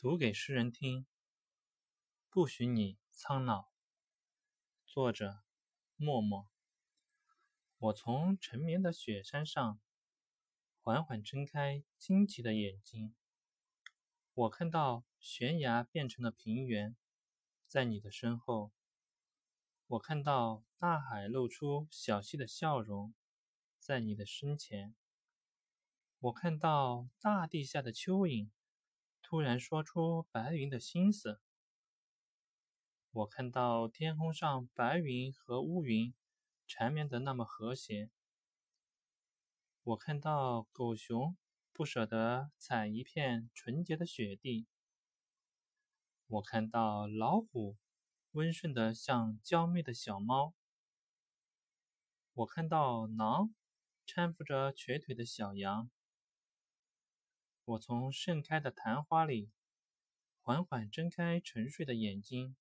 读给诗人听，不许你苍老。作者：默默。我从沉眠的雪山上缓缓睁开惊奇的眼睛，我看到悬崖变成了平原，在你的身后；我看到大海露出小溪的笑容，在你的身前；我看到大地下的蚯蚓。突然说出白云的心思。我看到天空上白云和乌云缠绵的那么和谐。我看到狗熊不舍得踩一片纯洁的雪地。我看到老虎温顺的像娇媚的小猫。我看到狼搀扶着瘸腿的小羊。我从盛开的昙花里缓缓睁开沉睡的眼睛，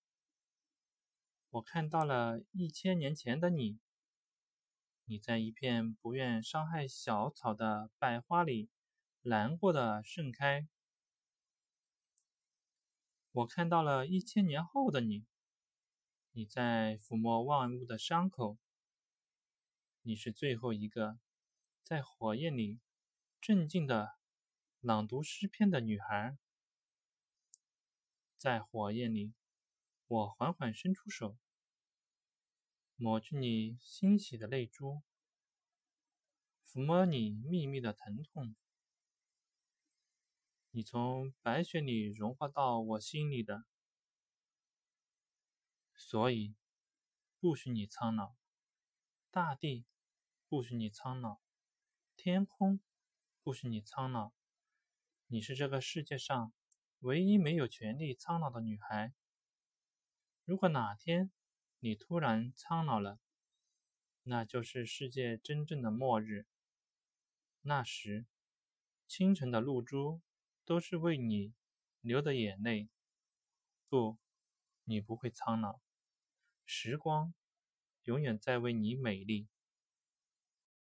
我看到了一千年前的你。你在一片不愿伤害小草的百花里难过的盛开。我看到了一千年后的你。你在抚摸万物的伤口。你是最后一个在火焰里镇静的。朗读诗篇的女孩，在火焰里，我缓缓伸出手，抹去你欣喜的泪珠，抚摸你秘密的疼痛。你从白雪里融化到我心里的，所以不许你苍老，大地不许你苍老，天空不许你苍老。你是这个世界上唯一没有权利苍老的女孩。如果哪天你突然苍老了，那就是世界真正的末日。那时，清晨的露珠都是为你流的眼泪。不，你不会苍老，时光永远在为你美丽。